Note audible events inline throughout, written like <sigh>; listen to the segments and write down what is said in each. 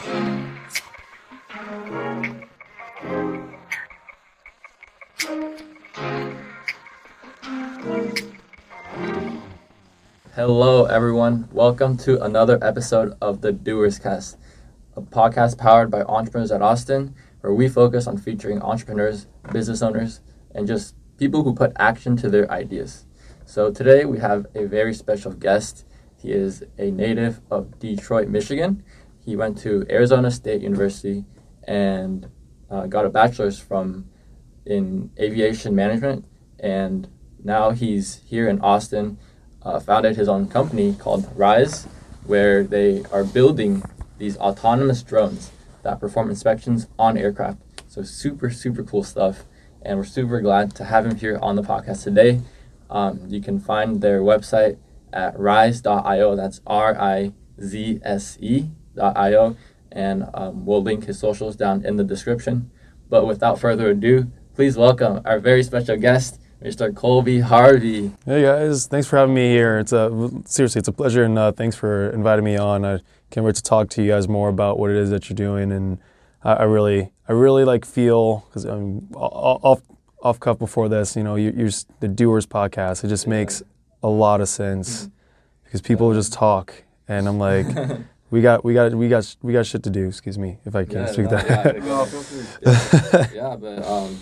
Hello, everyone. Welcome to another episode of the Doers Cast, a podcast powered by Entrepreneurs at Austin, where we focus on featuring entrepreneurs, business owners, and just people who put action to their ideas. So today we have a very special guest. He is a native of Detroit, Michigan. He went to Arizona State University and uh, got a bachelor's from in aviation management, and now he's here in Austin uh, founded his own company called Rizse, where they are building these autonomous drones that perform inspections on aircraft. So super, super cool stuff. And we're super glad to have him here on the podcast today. Um, you can find their website at rizse.io. That's R I Z S E.io. And um, we'll link his socials down in the description. But without further ado, please welcome our very special guest, Mr. Colby Harvey. Hey guys, thanks for having me here. It's a seriously, it's a pleasure, and uh, thanks for inviting me on. I can't wait to talk to you guys more about what it is that you're doing, and I, I really, I really like feel because I'm off off cuff before this. You know, you, you're the Doers podcast. It just yeah. makes a lot of sense mm-hmm. because people just talk, and I'm like. <laughs> we got we got we got we got shit to do. Excuse me if I can yeah, speak no, that. Yeah, <laughs> yeah, but um,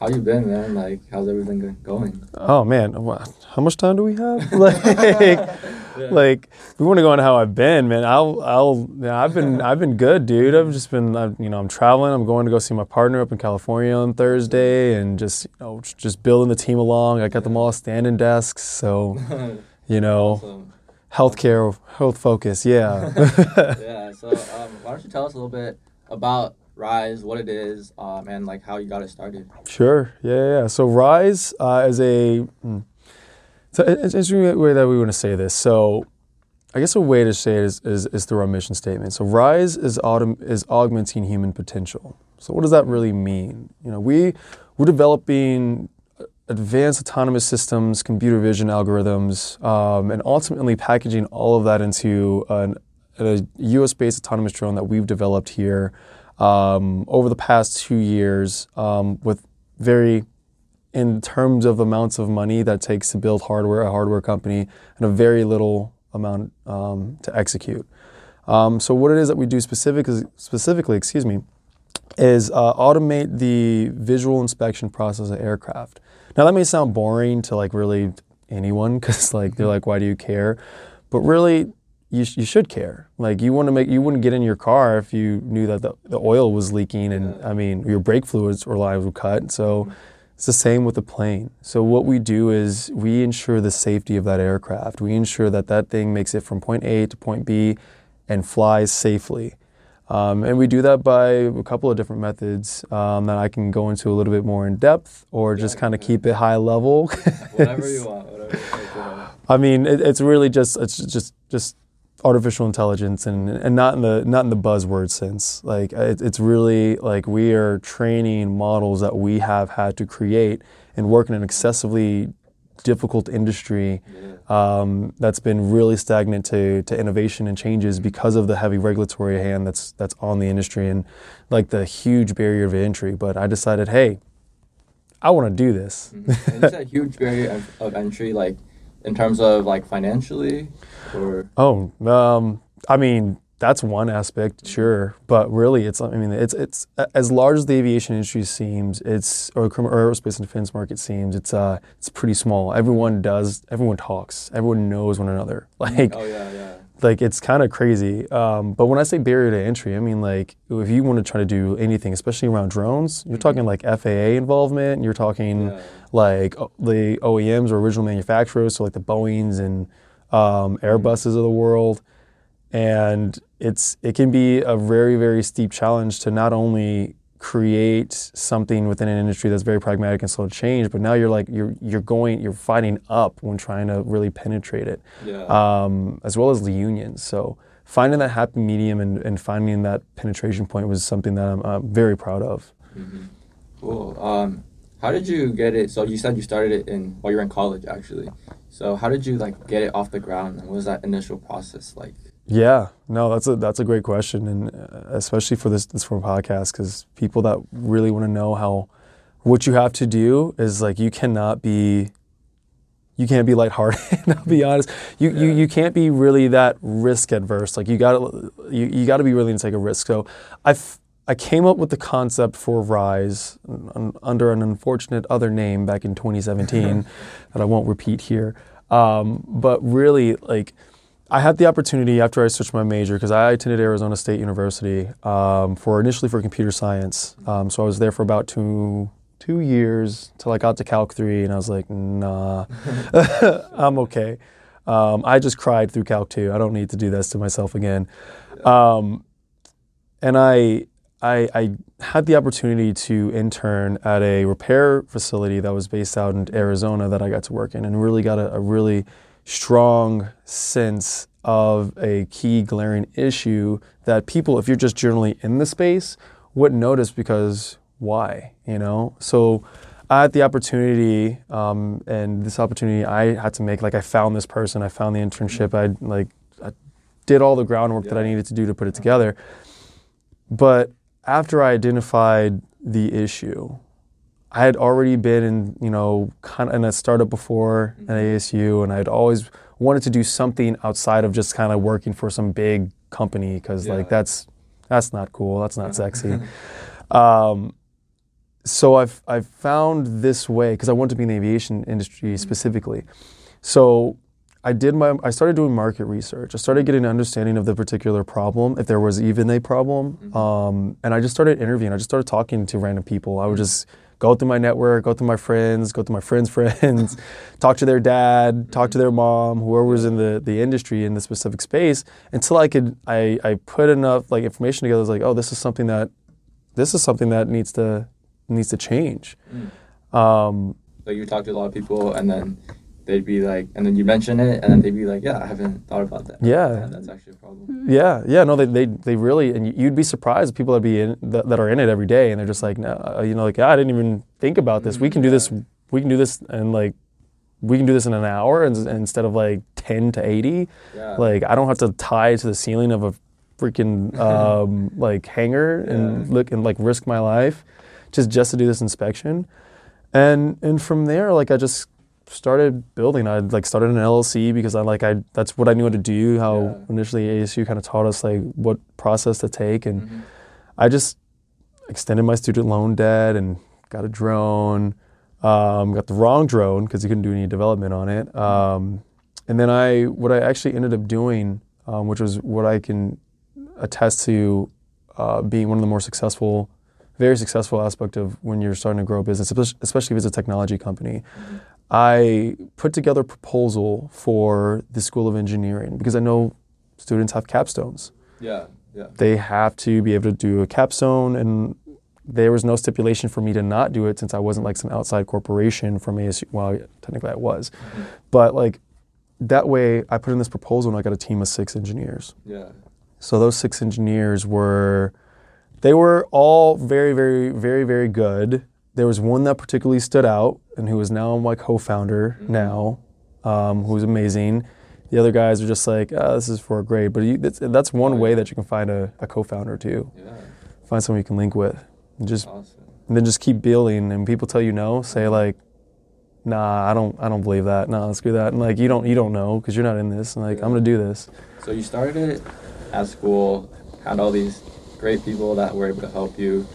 how you been, man? Like, how's everything going? Oh man, how much time do we have? <laughs> like, <laughs> yeah. like, we want to go on how I've been, man. I'll, I'll, yeah, I've been, I've been good, dude. I've just been, I've, you know, I'm traveling. I'm going to go see my partner up in California on Thursday, and just, you know, just building the team along. I got them all standing desks, so, you know. Awesome. Healthcare, health focus, yeah. <laughs> yeah. So, um, why don't you tell us a little bit about Rizse, what it is, um, and like how you got it started. Sure. Yeah, yeah. So Rizse uh, is a. Hmm, so it's an interesting way that we want to say this. So I guess a way to say it is, is, is through our mission statement. So Rizse is autom- is augmenting human potential. So what does that really mean? You know, we we're developing advanced autonomous systems, computer vision algorithms, um, and ultimately packaging all of that into an, a U.S.-based autonomous drone that we've developed here um, over the past two years um, with very in terms of amounts of money that takes to build hardware, a hardware company, and a very little amount um, to execute. Um, so what it is that we do specifically, specifically, excuse me, is uh, automate the visual inspection process of aircraft. Now that may sound boring to like really anyone because like they're mm-hmm. like, why do you care? But really, you, sh- you should care. Like you want to make you wouldn't get in your car if you knew that the, the oil was leaking and I mean your brake fluids or lines were cut. So mm-hmm. it's the same with the plane. So what we do is we ensure the safety of that aircraft. We ensure that that thing makes it from point A to point B and flies safely. Um, and we do that by a couple of different methods um, that I can go into a little bit more in depth or just kind of keep it high level. <laughs> whatever you want. Whatever you want. I mean, it, it's really just it's just just artificial intelligence and, and not in the not in the buzzword sense like it, it's really like we are training models that we have had to create and work in an excessively difficult industry um, that's been really stagnant to, to innovation and changes because of the heavy regulatory hand that's that's on the industry and like the huge barrier of entry. But I decided hey I want to do this. Mm-hmm. and it's a huge barrier of, of entry like in terms of like financially or? Oh um, i mean that's one aspect sure but really it's i mean it's it's as large as the aviation industry seems it's or aerospace and defense market seems it's uh it's pretty small everyone does everyone talks everyone knows one another <laughs> like oh yeah yeah like it's kind of crazy. Um, but when I say barrier to entry, I mean like if you want to try to do anything, especially around drones, you're mm-hmm. talking like FAA involvement. You're talking yeah. like the OEMs or original manufacturers, so like the Boeing's and um, mm-hmm. Airbuses mm-hmm. of the world. And it's it can be a very very steep challenge to not only create something within an industry that's very pragmatic and slow to change, but now you're like you're you're going you're fighting up when trying to really penetrate it, yeah. um, as well as the unions. So finding that happy medium and, and finding that penetration point was something that I'm uh, very proud of. Mm-hmm. Cool. Um, how did you get it? So you said you started it in while you were in college, actually. So how did you like get it off the ground? And what was that initial process like? Yeah, no, that's a that's a great question, and uh, especially for this this form of podcast, because people that really want to know how what you have to do is like you cannot be you can't be lighthearted. <laughs> I'll be honest. You, you you can't be really that risk adverse. Like you got to you, you got to be willing to take a risk. So I I came up with the concept for Rizse un, under an unfortunate other name back in 2017 <laughs> that I won't repeat here. Um, but really, like I had the opportunity after I switched my major because I attended Arizona State University um, for initially for computer science. Um, so I was there for about two two years till I got to Calc three, and I was like, nah, <laughs> I'm okay. Um, I just cried through Calc two. I don't need to do this to myself again. Um, and I, I, I had the opportunity to intern at a repair facility that was based out in Arizona that I got to work in, and really got a, a really strong sense of a key glaring issue that people, if you're just generally in the space, wouldn't notice because why, you know? So I had the opportunity, um, and this opportunity I had to make, like I found this person, I found the internship, I like, I did all the groundwork yeah. that I needed to do to put it together. But after I identified the issue, I had already been in, you know, kind of in a startup before mm-hmm. at ASU, and I'd always wanted to do something outside of just kind of working for some big company because yeah. like that's that's not cool, that's not sexy. <laughs> um, so I've I've found this way because I want to be in the aviation industry mm-hmm. specifically. So I did my I started doing market research. I started getting an understanding of the particular problem, if there was even a problem, mm-hmm. um, and I just started interviewing. I just started talking to random people. I would mm-hmm. just go through my network, go through my friends, go through my friends' <laughs> friends, talk to their dad, talk to their mom, whoever was in the, the industry in the specific space, until I could I, I put enough like information together. I was like, oh, this is something that this is something that needs to needs to change. Mm. Um, so you talk to a lot of people, and then they'd be like, and then you mention it, and then they'd be like, yeah, I haven't thought about that. Yeah, yeah that's actually a problem. Mm-hmm. Yeah, yeah, no, they, they, they really, and you'd be surprised people that be in that, that are in it every day, and they're just like, no, uh, you know, like yeah, I didn't even think about this. Mm-hmm. We can do yeah. this. We can do this, and like, we can do this in an hour, and, and instead of like ten to eighty, yeah. like I don't have to tie to the ceiling of a freaking <laughs> um, like hangar and look and like risk my life just just to do this inspection. And and from there, like I just started building. I like started an LLC because I like I that's what I knew how to do. How yeah. initially ASU kind of taught us like what process to take, and mm-hmm. I just extended my student loan debt and got a drone. Um, got the wrong drone because you couldn't do any development on it. Mm-hmm. Um, and then I what I actually ended up doing, um, which was what I can attest to uh, being one of the more successful very successful aspect of when you're starting to grow a business, especially if it's a technology company. I put together a proposal for the School of Engineering because I know students have capstones. Yeah, yeah. They have to be able to do a capstone, and there was no stipulation for me to not do it since I wasn't like some outside corporation from ASU. Well, technically I was, mm-hmm. but like that way, I put in this proposal and I got a team of six engineers. Yeah. So those six engineers were, they were all very, very, very, very good there was one that particularly stood out and who is now my co-founder mm-hmm. now, um, who's amazing. The other guys are just like, oh, this is for a grade. But you, that's, that's, one oh, way that you can find a, a co-founder too. Yeah. Find someone you can link with. And just awesome. and then just keep building. And people tell you no, say mm-hmm. like, nah, I don't, I don't believe that. Nah, screw that. And like, you don't, you don't know because you're not in this. And like, yeah. I'm gonna do this. So you started it at school, had all these great people that were able to help you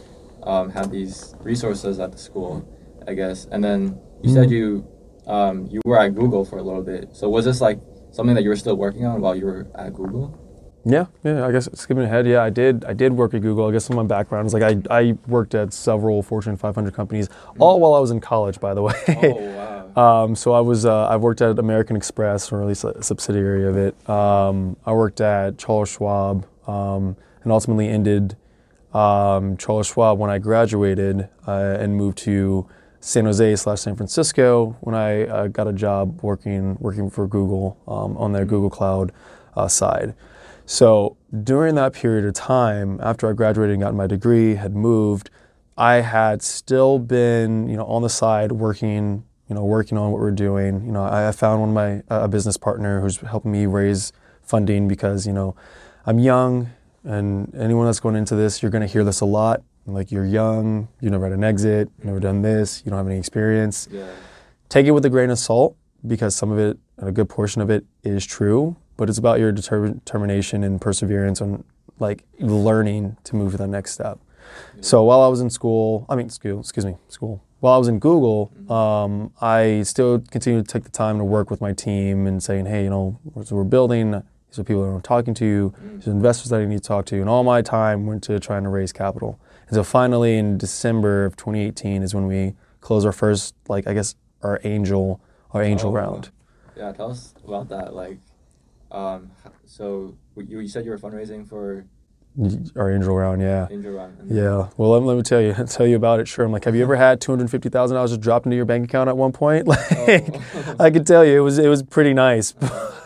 um, had these resources at the school, I guess. And then you mm-hmm. said you um, you were at Google for a little bit. So was this like something that you were still working on while you were at Google? Yeah, yeah. I guess skipping ahead, yeah, I did. I did work at Google. I guess some of my background is like I, I worked at several Fortune 500 companies, mm-hmm. all while I was in college, by the way. Oh wow. <laughs> um, so I was uh, I worked at American Express, or at least a subsidiary of it. Um, I worked at Charles Schwab, um, and ultimately ended um, Charles Schwab when I graduated uh, and moved to San Jose slash San Francisco when I uh, got a job working working for Google um, on their Google Cloud uh, side. So during that period of time, after I graduated and got my degree, had moved, I had still been you know on the side working you know working on what we're doing. You know I, I found one of my a business partner who's helping me raise funding because you know I'm young, and anyone that's going into this, you're going to hear this a lot. Like you're young, you never had an exit, never done this, you don't have any experience. Yeah. Take it with a grain of salt because some of it, and a good portion of it, is true. But it's about your deter- determination and perseverance on like learning to move to the next step. So while I was in school, I mean, school, excuse me, school. While I was in Google, um, I still continued to take the time to work with my team and saying, hey, you know, we're building. These are people that I'm talking to. These are investors that I need to talk to. And all my time went to trying to raise capital. And so finally, in December of 2018, is when we closed our first, like, I guess, our angel, our angel Oh, round. Yeah, tell us about that. Like, um, so you, you said you were fundraising for Our angel round, yeah. Angel Run. and- Yeah. Well, let me, let me tell you, <laughs> tell you about it. Sure. I'm like, have you ever had two hundred fifty thousand dollars just drop into your bank account at one point? <laughs> Like, Oh. I could tell you, it was it was pretty nice. <laughs>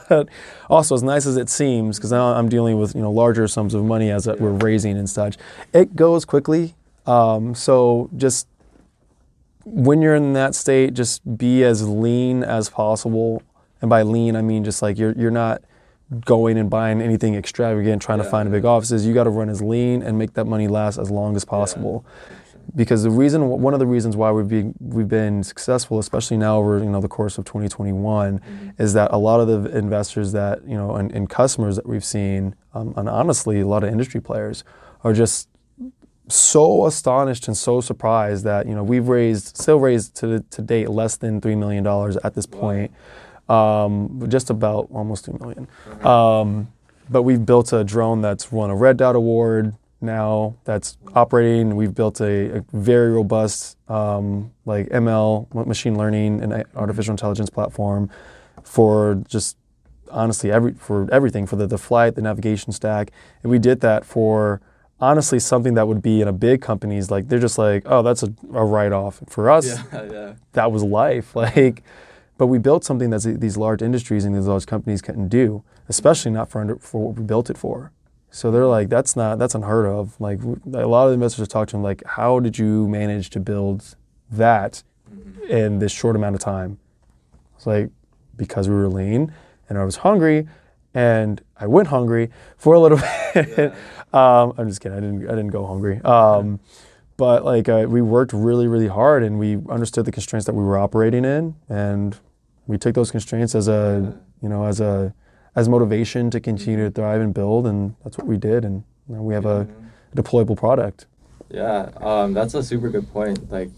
But also, as nice as it seems, because now I'm dealing with you know larger sums of money as that we're raising and such, it goes quickly. Um, so just when you're in that state, just be as lean as possible. And by lean, I mean just like you're you're not going and buying anything extravagant, trying to Yeah. find big offices. You got to run as lean and make that money last as long as possible. Because the reason, one of the reasons why we've been we've been successful, especially now over you know the course of 2021, is that a lot of the investors that you know and, and customers that we've seen, um, and honestly a lot of industry players, are just so astonished and so surprised that you know we've raised still raised to to date less than three million dollars at this point, um, just about almost two million. Um, but we've built a drone that's won a Red Dot Award now that's operating. We've built a, a very robust um, like ML machine learning and artificial intelligence platform for just honestly every for everything for the, the flight, the navigation stack, and we did that for honestly something that would be in a big companies like they're just like oh that's a, a write off for us <laughs> Yeah, yeah. that was life <laughs> like but we built something that these large industries and these large companies couldn't do especially not for under, for what we built it for so they're like that's not that's unheard of. Like a lot of the investors talked to them like how did you manage to build that in this short amount of time? It's like because we were lean and i was hungry and i went hungry for a little <laughs> bit. Um, i'm just kidding. I didn't i didn't go hungry. Um, but like uh, we worked really really hard and we understood the constraints that we were operating in and we took those constraints as a you know as a as motivation to continue to thrive and build and that's what we did and you know, we have a deployable product Yeah, um, that's a super good point. Like,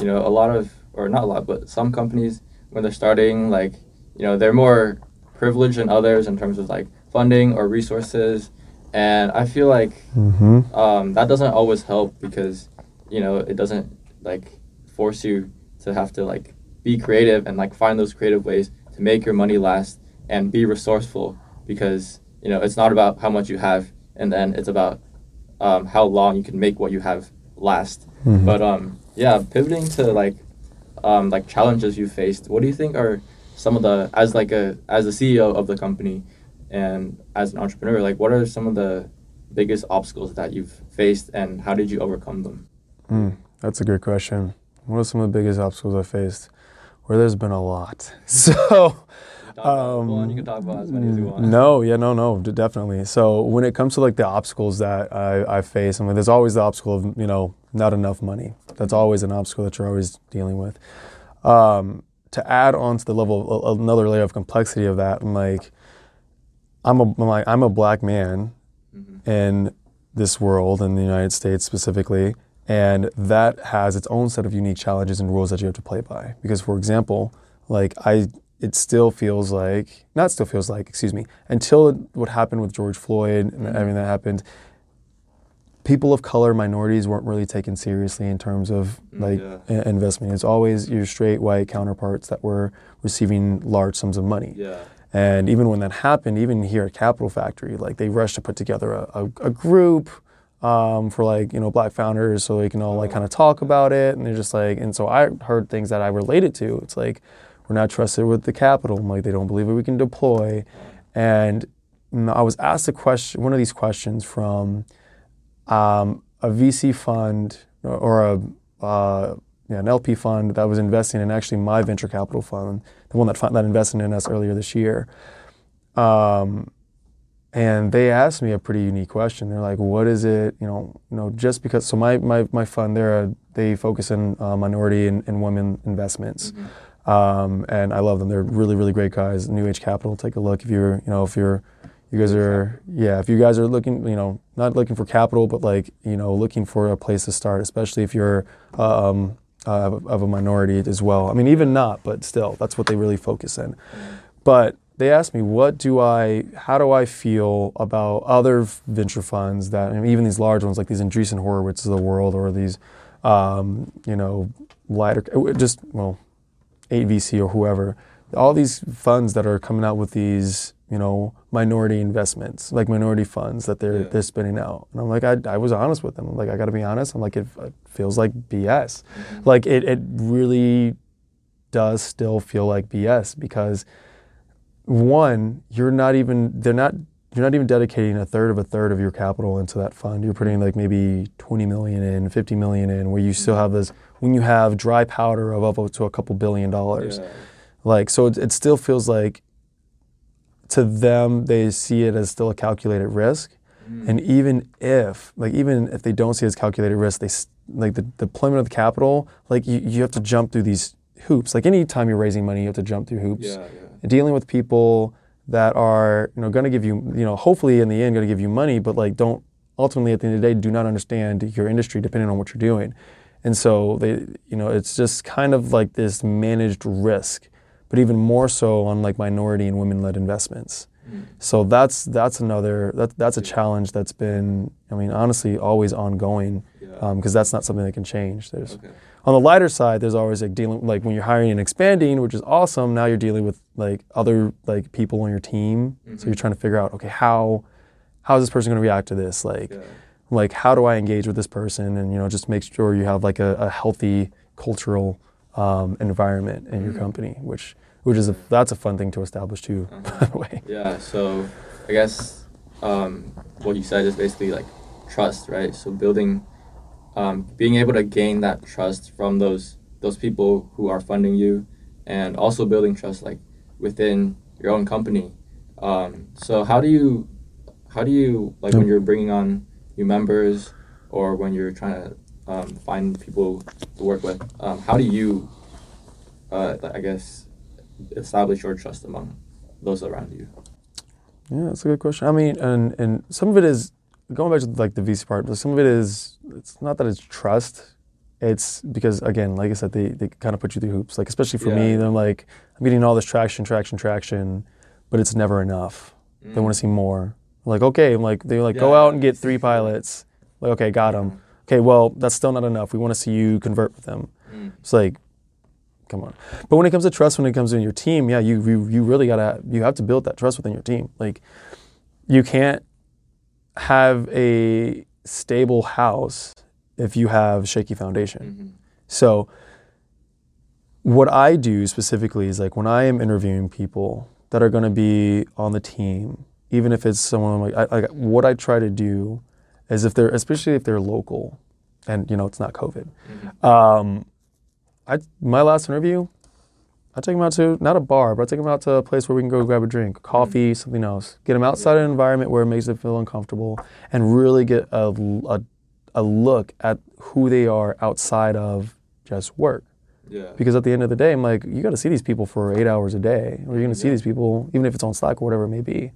you know, a lot of, or not a lot, but some companies, when they're starting, like, you know, they're more privileged than others in terms of like funding or resources. And I feel like mm-hmm. um, that doesn't always help because, you know, it doesn't like force you to have to like be creative and like find those creative ways to make your money last and be resourceful because, you know, it's not about how much you have and then it's about um, how long you can make what you have last. Mhm. But um, yeah, pivoting to like um, like challenges you faced. What do you think are some of the as like a as the CEO of the company and as an entrepreneur, like what are some of the biggest obstacles that you've faced and how did you overcome them? Mm, that's a good question. What are some of the biggest obstacles I faced? Where there's been a lot. <laughs> So, Can talk about one, you can Um, talk about as many as you want. no, yeah, no, no, definitely. So when it comes to like the obstacles that I, I face, I mean, there's always the obstacle of you know not enough money. That's always an obstacle that you're always dealing with. Um, to add on to the level, another layer of complexity of that, I'm like, I'm a, I'm like, I'm a black man Mhm. in this world, in the United States specifically, and that has its own set of unique challenges and rules that you have to play by. Because, for example, like I, it still feels like, not still feels like, excuse me, until what happened with George Floyd and everything that happened, people of color, minorities weren't really taken seriously in terms of Mm, like yeah. i- investment. It's always your straight white counterparts that were receiving large sums of money. Yeah. And even when that happened, even here at Capital Factory, like they rushed to put together a, a, a group um, for like you know black founders so they can all like kind of talk about it. And they're just like, and so I heard things that I related to. It's like we're not trusted with the capital. Like they don't believe that we can deploy. And I was asked a question, one of these questions from um, a VC fund or- a uh, yeah, an LP fund that was investing in actually my venture capital fund, the one that fund, that invested in us earlier this year. Um, and they asked me a pretty unique question. They're like, "What is it? You know, you know, just because." So my my, my fund, they're a, they focus in uh, minority and, and women investments, um, and I love them. They're really really great guys. New Age Capital. Take a look if you're you know if you're you guys are yeah if you guys are looking you know not looking for capital but like you know looking for a place to start especially if you're um, uh, of, a minority as well i mean even not but still that's what they really focus in but they asked me what do i how do i feel about other venture funds that and even these large ones like these andreessen horowitz of the world or these um, you know lighter just well 8vc or whoever all these funds that are coming out with these you know minority investments like minority funds that they're Yeah. they're spinning out. And i'm like i, I was honest with them. I'm like i gotta be honest. I'm like it, it feels like bs mm-hmm. like it, it really does still feel like bs because one you're not even they're not you're not even dedicating a third of a third of your capital into that fund. You're putting like maybe 20 million in 50 million in where you still have this when you have dry powder of up to a couple billion dollars. Yeah. like so it, it still feels like to them they see it as still a calculated risk. Mm. And even if like even if they don't see it as calculated risk they like the deployment of the capital like you, you have to jump through these hoops. Like anytime you're raising money you have to jump through hoops. Yeah, yeah. dealing with people that are you know going to give you you know hopefully in the end going to give you money but like don't ultimately at the end of the day do not understand your industry depending on what you're doing. And so they you know it's just kind of like this managed risk but even more so on like minority and women led investments mm. so that's that's another that, that's a challenge that's been i mean honestly always ongoing Yeah. Um, because that's not something that can change. There's Okay. On the lighter side, there's always like dealing like when you're hiring and expanding, which is awesome. Now you're dealing with like other like people on your team, so you're trying to figure out okay how how is this person going to react to this? Like Yeah. like how do I engage with this person, and you know just make sure you have like a, a healthy cultural um, environment in your company, which which is a, that's a fun thing to establish too, <laughs> by the way. Yeah, so I guess um, what you said is basically like trust, right? So building, um, being able to gain that trust from those those people who are funding you, and also building trust like within your own company. Um, so how do you, how do you like when you're bringing on new members, or when you're trying to um, find people to work with? Um, how do you, uh, I guess, establish your trust among those around you? Yeah, that's a good question. I mean, and and some of it is going back to like the VC part. but Some of it is it's not that it's trust. It's because again, like I said, they they kind of put you through hoops. Like especially for me, Yeah. they're like I'm getting all this traction, traction, traction, but it's never enough. They want to see more. Like okay, I'm like they're like go Mm. Out and get three pilots. Like okay, got them. Okay, well that's still not enough. We want to see you convert with them. Mm. It's like, come on. But when it comes to trust, when it comes to your team, yeah, you you, you really gotta you have to build that trust within your team. Like, you can't have a stable house if you have shaky foundation. Mhm. So, what I do specifically is like when I am interviewing people that are going to be on the team, even if it's someone like I, I, what I try to do is if they're especially if they're local, and you know it's not COVID. Um, I my last interview, I take them out to not a bar, but I take them out to a place where we can go grab a drink, mm-hmm. coffee, something else. Get them outside an environment where it makes them feel uncomfortable, and really get a, a, a look at who they are outside of just work. Yeah. Because at the end of the day, I'm like, you got to see these people for eight hours a day, or you're going to see these people, even if it's on Slack or whatever it may be.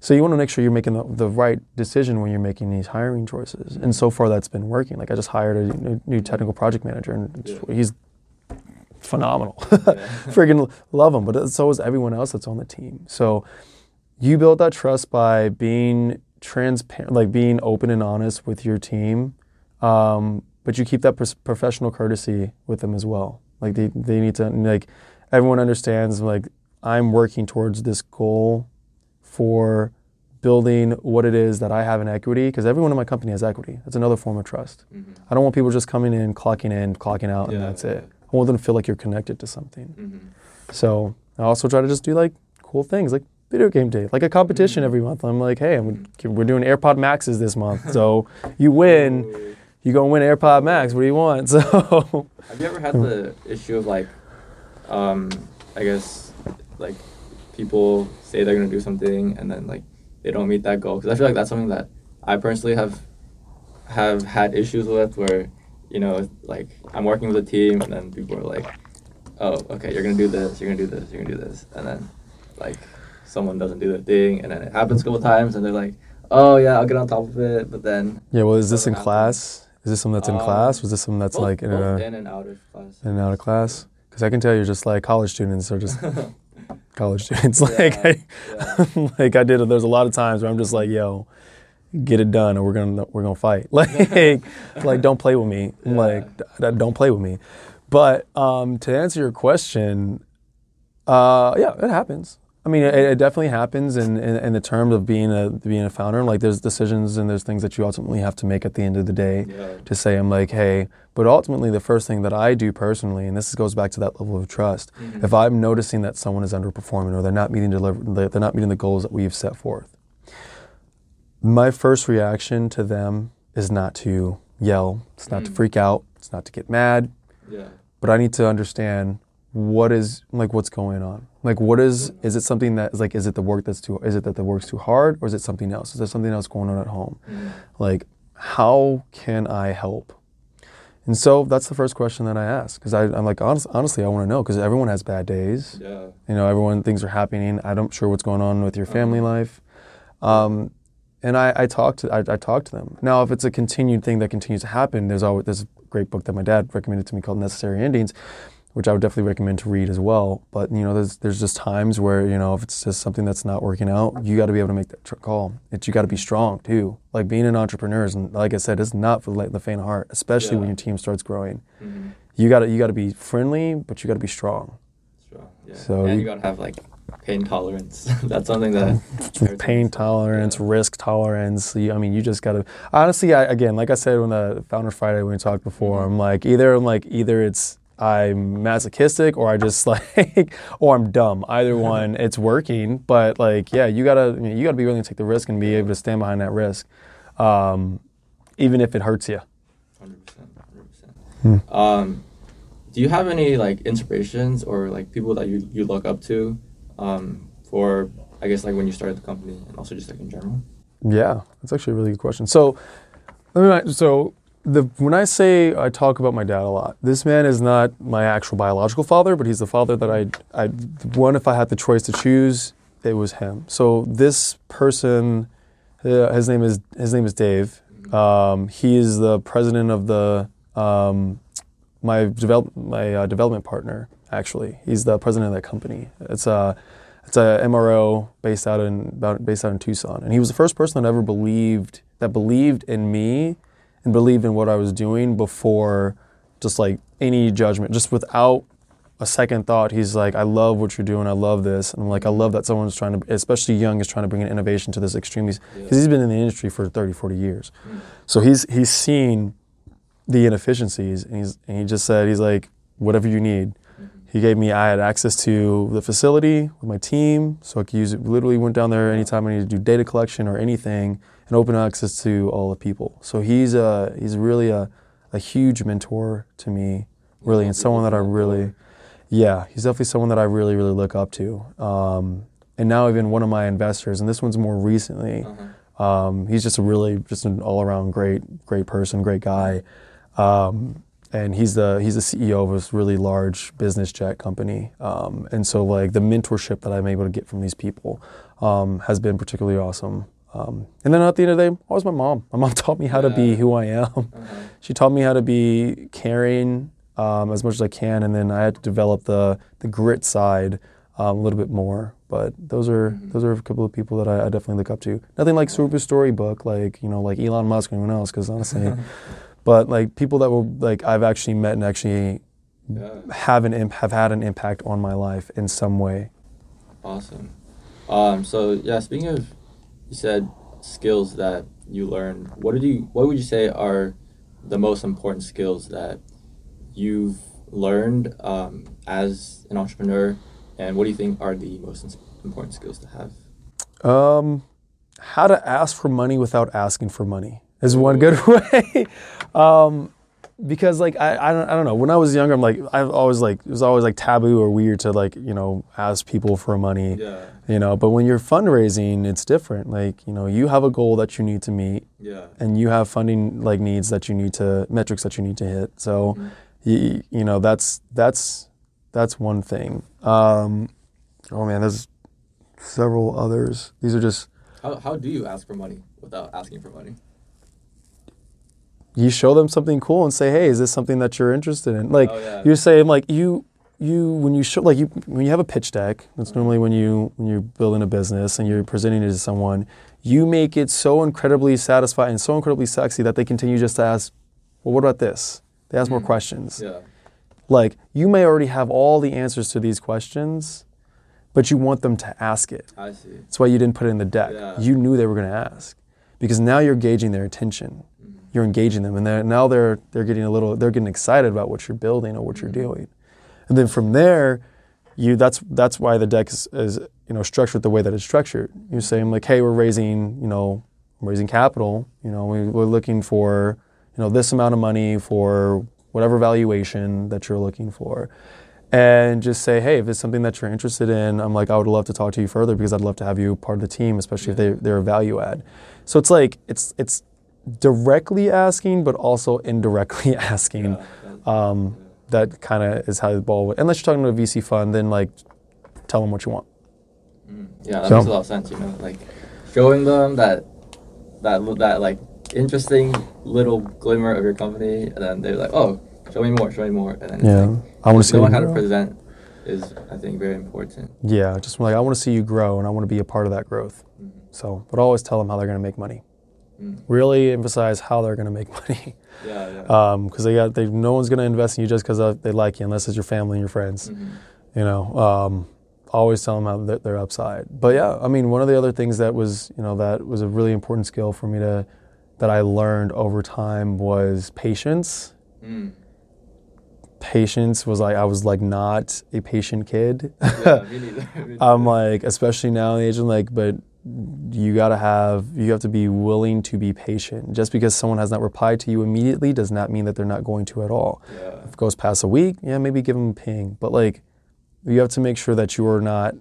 So you want to make sure you're making the, the right decision when you're making these hiring choices. And so far, that's been working. Like I just hired a new, new technical project manager, and Yeah. he's phenomenal. Yeah. <laughs> Friggin' love them, but so is everyone else that's on the team. So you build that trust by being transparent, like being open and honest with your team, um, but you keep that professional courtesy with them as well. Like they, they need to like everyone understands like I'm working towards this goal for building what it is that I have in equity because everyone in my company has equity. That's another form of trust. Mhm. I don't want people just coming in, clocking in, clocking out, and Yeah, that's yeah. it. I than feel like you're connected to something. Mhm. So I also try to just do like cool things, like video game day, like a competition Mm. every month. I'm like, hey, I'm, we're doing AirPod Maxes this month, so you win, Ooh. you go and win AirPod Max. What do you want? <laughs> So Have you ever had the issue of like, um, I guess, like, people say they're gonna do something and then like they don't meet that goal because I feel like that's something that I personally have have had issues with where you know like I'm working with a team and then people are like, oh okay you're gonna do this you're gonna do this you're gonna do this and then like someone doesn't do their thing and then it happens a couple times and they're like oh yeah I'll get on top of it but then Yeah. Well, is this in Doesn't class? Is this something that's in Um, class? Was this something that's both, like in, a, in and out of class. in and out of class? Because I can tell you're just like college students are just <laughs> college <laughs> students. Like, Yeah, I, yeah. <laughs> like I did. There's a lot of times where I'm just like, yo, get it done, or we're gonna we're gonna fight. <laughs> Like, like don't play with me. Yeah. Like, don't play with me. But um, to answer your question, uh, yeah, it happens. I mean, it, it definitely happens in, in, in the terms of being a being a founder. Like, there's decisions and there's things that you ultimately have to make at the end of the day yeah. to say I'm like, hey, but ultimately the first thing that I do personally, and this goes back to that level of trust, Mhm. if I'm noticing that someone is underperforming or they're not meeting deliver, they're not meeting the goals that we've set forth, my first reaction to them is not to yell, it's not to Mm. freak out, it's not to get mad, Yeah. but I need to understand what is like what's going on. Like what is is it something that is like is it the work that's too is it that the work's too hard or is it something else? Is there something else going on at home? Mhm. like how can i help and so that's the first question that i ask because i'm like honest, honestly i want to know because everyone has bad days Yeah. you know everyone things are happening i don't sure what's going on with your family Uh-huh. life um, and I, I talk to I, I talk to them now if it's a continued thing that continues to happen there's always there's a great book that my dad recommended to me called necessary endings which I would definitely recommend to read as well. But you know, there's there's just times where you know if it's just something that's not working out, you got to be able to make that tr- call. It, you got to be strong too. Like being an entrepreneur is, like I said, it's not for the, the faint of heart, especially when your team starts growing. Mhm. You got to you got to be friendly, but you got to be strong. Strong. Yeah. So and you- you gotta have like pain tolerance. <laughs> That's something that Pain tolerance, yeah. risk tolerance. You, I mean, you just got to. Honestly, I, again, like I said when the Founder Friday when we talked before, Mhm. I'm like either I'm like either it's I'm masochistic or I just <laughs> like or I'm dumb. Either <laughs> one, it's working. But like, yeah, you gotta you gotta be willing to take the risk and be able to stand behind that risk, um, even if it hurts you. Hundred percent. Hundred percent. Hmm. Um, do you have any like inspirations or like people that you, you look up to, um, for I guess like when you started the company and also just like in general? Yeah, that's actually a really good question. So, let me, so the when I say I talk about my dad a lot, this man is not my actual biological father, but he's the father that I, I one if I had the choice to choose, it was him. So this person, uh, his name is his name is Dave. Um, he is the president of the um, my develop my uh, development partner. Actually, he's the president of that company. It's a it's a MRO based out in based out in Tucson, and he was the first person that ever believed that believed in me and believed in what I was doing before just like any judgment, just without a second thought. He's like, I love what you're doing. I love this, and I'm like, I love that someone's trying to, especially young, is trying to bring an innovation to this extreme. because he's been in the industry for 30, 40 years. So he's he's seen the inefficiencies, and he's and he just said he's like, whatever you need. He gave me I had access to the facility with my team, so I could use it. Literally went down there anytime I needed to do data collection or anything, and open access to all the people. So he's a he's really a a huge mentor to me, really, and someone that I really, yeah, he's definitely someone that I really really look up to. Um, and now even one of my investors, and this one's more recently. Uh-huh. Um, he's just a really, just an all-around great, great person, great guy, um, and he's the he's the CEO of this really large business jet company. Um, and so, like the mentorship that I'm able to get from these people um, has been particularly awesome. Um, and then at the end of the day, always my mom. My mom <laughs> taught me how to be who I am. Uh-huh. She taught me how to be caring um, as much as I can, and then I had to develop the the grit side um, a little bit more. But those are Mhm. those are a couple of people that I, I definitely look up to. Nothing like super storybook, like you know, like Elon Musk or anyone else, because honestly, <laughs> but like people that were like I've actually met and actually yeah. have an imp- have had an impact on my life in some way. Awesome. Um, so yeah, speaking of, you said skills that you learned. What did you? What would you say are the most important skills that you've learned um, as an entrepreneur, and what do you think are the most important skills to have? Um, how to ask for money without asking for money is one good <laughs> way. Um, because like I, I don't I don't know. When I was younger, I'm like I've always like it was always like taboo or weird to like you know ask people for money. Yeah. You know, but when you're fundraising, it's different. Like you know, you have a goal that you need to meet, Yeah. and you have funding like needs that you need to metrics that you need to hit. So, you, you know that's that's that's one thing. Um, oh man, there's several others. These are just How how do you ask for money without asking for money? You show them something cool and say, "Hey, is this something that you're interested in?" Like Oh, yeah. you're saying, like you you when you show like you when you have a pitch deck. That's mm-hmm. normally when you when you're building a business and you're presenting it to someone. You make it so incredibly satisfying and so incredibly sexy that they continue just to ask, "Well, what about this?" They ask more mm-hmm. questions. Yeah. Like you may already have all the answers to these questions, but you want them to ask it. I see. That's why you didn't put it in the deck. Yeah. You knew they were going to ask because now you're gauging their attention. You're engaging them, and they're, now they're they're getting a little they're getting excited about what you're building or what you're Mm-hmm. doing, and then from there, you that's that's why the deck is, is you know structured the way that it's structured. You're saying like, hey, we're raising you know raising capital. You know, we, we're looking for you know this amount of money for whatever valuation that you're looking for and just say, hey, if it's something that you're interested in, I'm like, I would love to talk to you further because I'd love to have you part of the team, especially if they, they're a value add. So it's like it's it's directly asking, but also indirectly <laughs> asking. Um, that kind of is how the ball. Would, unless you're talking to a VC fund, then like tell them what you want. Mm. Yeah, that So- makes a lot of sense. You know, like showing them that that that like interesting little glimmer of your company, and then they're like, "Oh, show me more, show me more." And then Yeah, like, I want to see. knowing how to present is, I think, very important. Yeah, just like I want to see you grow, and I want to be a part of that growth. Mhm. So, but always tell them how they're going to make money. Mm. Really emphasize how they're going to make <laughs> money. Yeah, yeah. because they got they no one's going to invest in you just because they like you unless it's your family and your friends Mhm. you know um, always tell them how they're, they're upside but yeah i mean one of the other things that was you know that was a really important skill for me to that i learned over time was patience Mm. patience was like i was like not a patient kid Yeah, me <laughs> neither. Me i'm like especially now in the age of like but you got to have you have to be willing to be patient just because someone has not replied to you immediately does not mean that they're not going to at all yeah. if it goes past a week, yeah, maybe give them a ping. But like, you have to make sure that you are not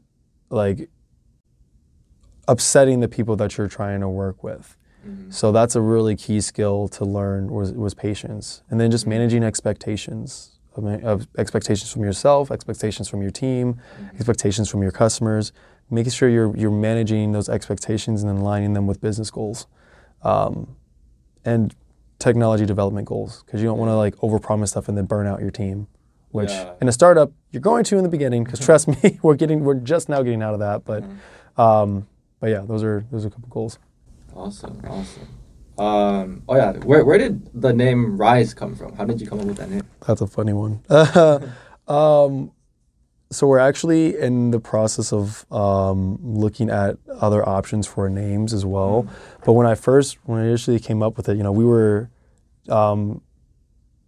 like upsetting the people that you're trying to work with. Mhm. So that's a really key skill to learn was, was patience, and then just managing expectations of, of expectations from yourself, expectations from your team, expectations from your customers. Making sure you're you're managing those expectations and then aligning them with business goals, um, and technology development goals because you don't want to like overpromise stuff and then burn out your team. Which Yeah. in a startup you're going to in the beginning because trust me, <laughs> we're getting we're just now getting out of that. But um, but yeah, those are those are a couple goals. Awesome, awesome. Um, oh yeah, where where did the name Rizse come from? How did you come up with that name? That's a funny one. <laughs> um, so we're actually in the process of um, looking at other options for names as well. But when I first, when I initially came up with it, you know, we were, um,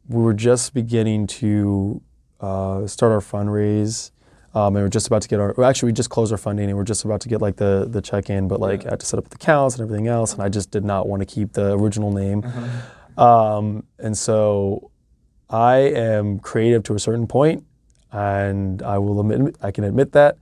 we were just beginning to uh, start our fundraise. Um, and we're just about to get our. Well, actually, we just closed our funding, and we're just about to get like the the check in. But like, Yeah. I had to set up the accounts and everything else, and I just did not want to keep the original name. Um, and so I am creative to a certain point, and I will admit I can admit that.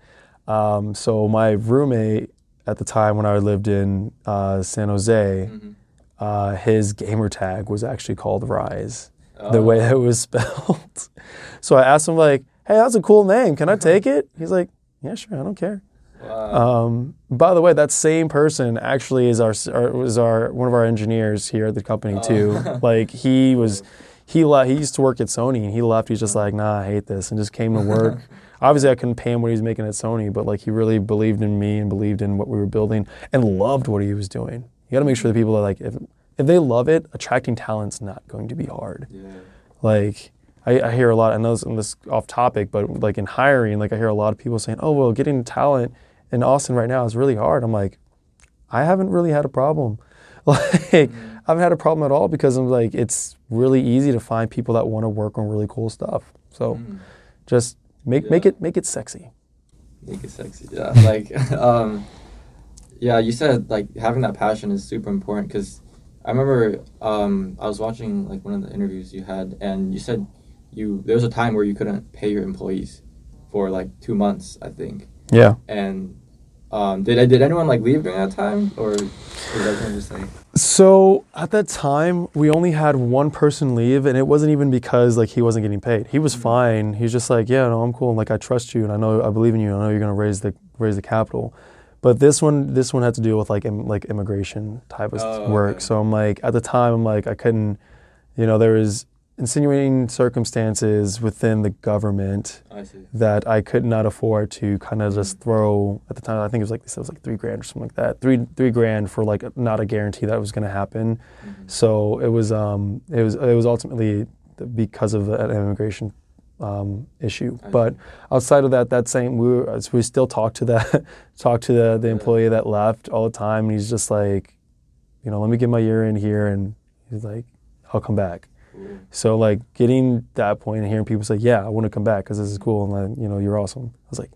Um, so my roommate at the time when I lived in uh, San Jose, Mhm. uh, his gamer tag was actually called Rizse, Oh. the way <laughs> it was spelled. <laughs> so I asked him like, "Hey, that's a cool name. Can I <laughs> take it?" He's like, "Yeah, sure. I don't care." Wow. Um, by the way, that same person actually is our, our was our one of our engineers here at the company too. like he was, he left. He used to work at Sony, and he left. He's just like, nah, I hate this, and just came to <laughs> work. Obviously, I couldn't pay him what he was making at Sony, but like he really believed in me and believed in what we were building and loved what he was doing. You got to make sure the people are like, if if they love it, attracting talent's not going to be hard yeah. like I, I hear a lot and this, and this off topic but like in hiring like i hear a lot of people saying oh well getting talent in austin right now is really hard i'm like i haven't really had a problem <laughs> like i haven't had a problem at all because i'm like it's really easy to find people that want to work on really cool stuff so Mm. just make make it make it sexy Make it sexy. Yeah. <laughs> like, <laughs> um, yeah, you said like having that passion is super important because I remember um, I was watching like one of the interviews you had, and you said you there was a time where you couldn't pay your employees for like two months, I think. Yeah. And um, did did anyone like leave during that time, or was everyone just like? So at that time, we only had one person leave, and it wasn't even because like he wasn't getting paid. He was Mhm. fine. He's just like, yeah, no, I'm cool. Like I trust you, and I know I believe in you. I know you're gonna raise the raise the capital. But this one, this one had to do with like Im- like immigration type of Oh, work. okay. So I'm like, at the time, I'm like, I couldn't, you know, there was insinuating circumstances within the government I that I could not afford to kind of just throw at the time. I think it was like it was like three grand or something like that. Three three grand for like not a guarantee that was going to happen. Mhm. So it was um it was it was ultimately because of an immigration um, issue. I But see. outside of that, that same we were, we still talk to that <laughs> talk to the the employee that left all the time, and he's just like, you know, let me get my year in here, and he's like, I'll come back. Cool. So like getting that point and hearing people say, "Yeah, I want to come back because this is cool," and like, you know, you're awesome. I was like,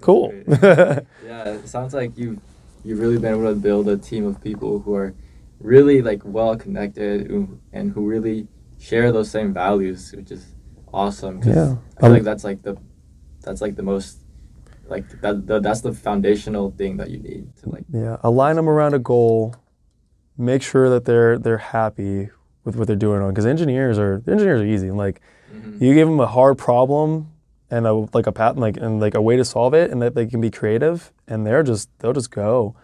"Cool." Yeah, <laughs> it sounds like you you've really been able to build a team of people who are really like well connected and who really share those same values, which is awesome. 'cause Yeah. I feel Um, like that's like the that's like the most like that the, that's the foundational thing that you need to like. yeah, align them around a goal. Make sure that they're they're happy with what they're doing on because engineers are engineers are easy. Like Mhm. you give them a hard problem and a like a pattern like and like a way to solve it and that they can be creative and they're just they'll just go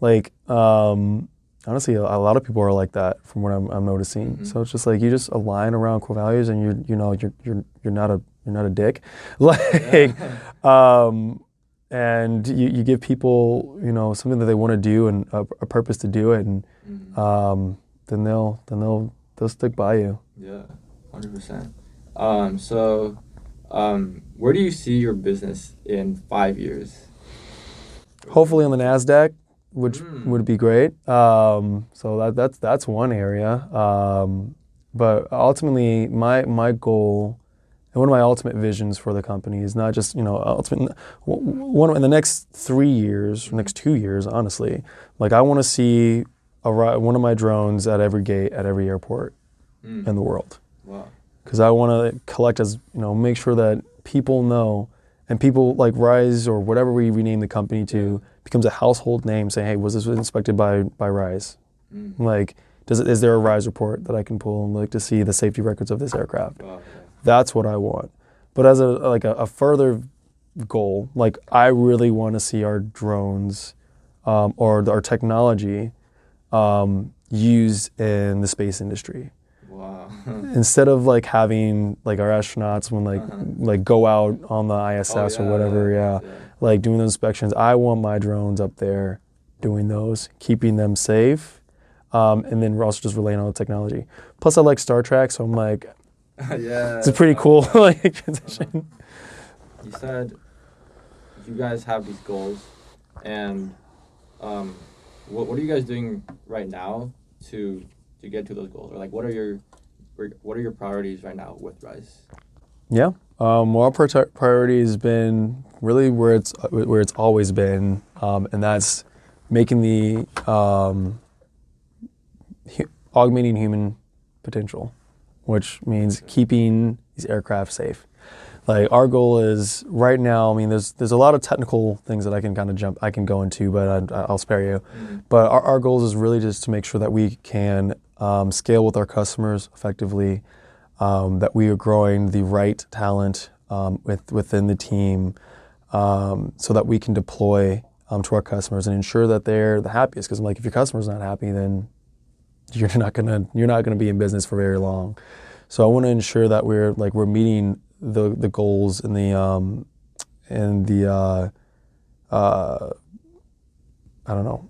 like um honestly a, a lot of people are like that from what i'm, I'm noticing Mhm. so it's just like you just align around core values and you're you know you're you're, you're not a you're not a dick <laughs> like <laughs> um and you, you give people you know something that they want to do and a, a purpose to do it and Mhm. um then they'll then they'll they'll stick by you Yeah, hundred percent. Um, so, um, where do you see your business in five years? hopefully on the Nasdaq, which Mm. would be great. Um, so that, that's that's one area. Um, but ultimately, my my goal and one of my ultimate visions for the company is not just you know ultimate one in the next three years, next two years, honestly. Like I want to see one of my drones at every gate at every airport Mm. in the world Wow. because I want to collect as you know make sure that people know and people like Rizse or whatever we rename the company to becomes a household name saying hey was this inspected by by Rizse Mm. like does it, is there a Rizse report that I can pull and like to see the safety records of this aircraft Wow. that's what I want but as a like a, a further goal like I really want to see our drones um, or our technology um, used in the space industry Wow. <laughs> instead of like having like our astronauts when like Uh-huh. like go out on the ISS Oh, or whatever, yeah, like doing those inspections. I want my drones up there doing those, keeping them safe, um, and then we're also just relaying all the technology. Plus, I like Star Trek, so I'm like, <laughs> yeah. it's a pretty cool <laughs> like transition. You said you guys have these goals, and um, what what are you guys doing right now to to get to those goals, or like what are your what are your priorities right now with Rizse? Yeah. Um, well, our pri- priority has been really where it's where it's always been, um, and that's making the um, hu- augmenting human potential, which means keeping these aircraft safe. Like our goal is right now. I mean, there's there's a lot of technical things that I can kind of jump, I can go into, but I, I'll spare you. But our, our goals is really just to make sure that we can um, scale with our customers effectively, um, that we are growing the right talent um, with, within the team, um, so that we can deploy um, to our customers and ensure that they're the happiest. Because like, if your customer's not happy, then you're not gonna you're not gonna be in business for very long. So I want to ensure that we're like we're meeting the the goals and the um, and the uh, uh, I don't know.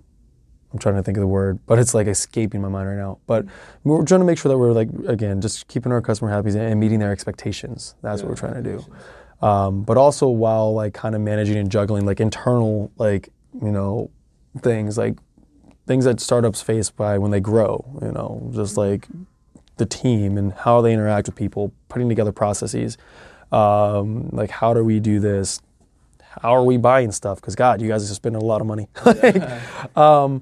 I'm trying to think of the word, but it's like escaping my mind right now. But we're trying to make sure that we're like again just keeping our customer happy and meeting their expectations. That's what we're trying to do. Um, but also while like kind of managing and juggling like internal like you know things like things that startups face by when they grow. You know, just like the team and how they interact with people, putting together processes. Um, like how do we do this? How are we buying stuff? Because God, you guys are spending a lot of money. <laughs> Like, um,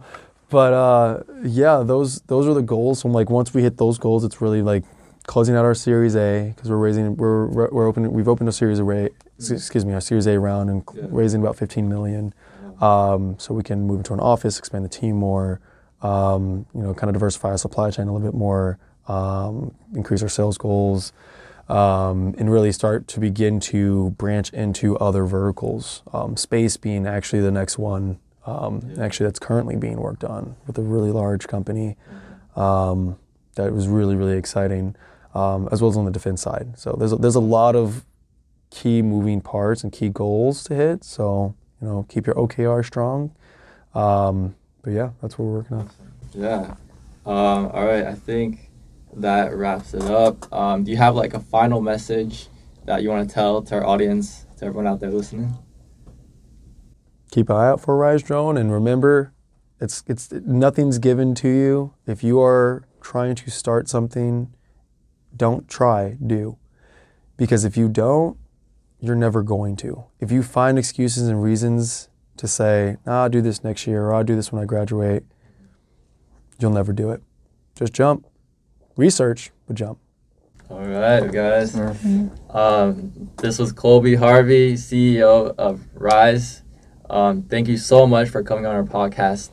but uh, yeah, those those are the goals. So like once we hit those goals, it's really like closing out our Series A because we're raising we're we're opening we've opened a Series A excuse me our Series A round and Yeah. raising about 15 million. Um, so we can move into an office, expand the team more, um, you know, kind of diversify our supply chain a little bit more, um, increase our sales goals, um, and really start to begin to branch into other verticals. Um, space being actually the next one. Um, Yeah. Actually, that's currently being worked on with a really large company. Um, that was really really exciting, um, as well as on the defense side. So there's a, there's a lot of key moving parts and key goals to hit. So you know, keep your OKR strong. Um, but yeah, that's what we're working on. Yeah. Um, all right. I think that wraps it up. Um, do you have like a final message that you want to tell to our audience, to everyone out there listening? Keep an eye out for Rizse drone, and remember, it's it's nothing's given to you. If you are trying to start something, don't try, do, because if you don't, you're never going to. If you find excuses and reasons to say, nah, I'll do this next year, or I'll do this when I graduate, you'll never do it. Just jump, research, but jump. All right, guys. Um, this was Colby Harvey, CEO of Rizse. Um, thank you so much for coming on our podcast.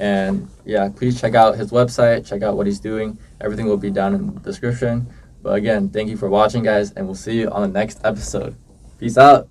And yeah, please check out his website, check out what he's doing. Everything will be down in the description. But again, thank you for watching, guys, and we'll see you on the next episode. Peace out.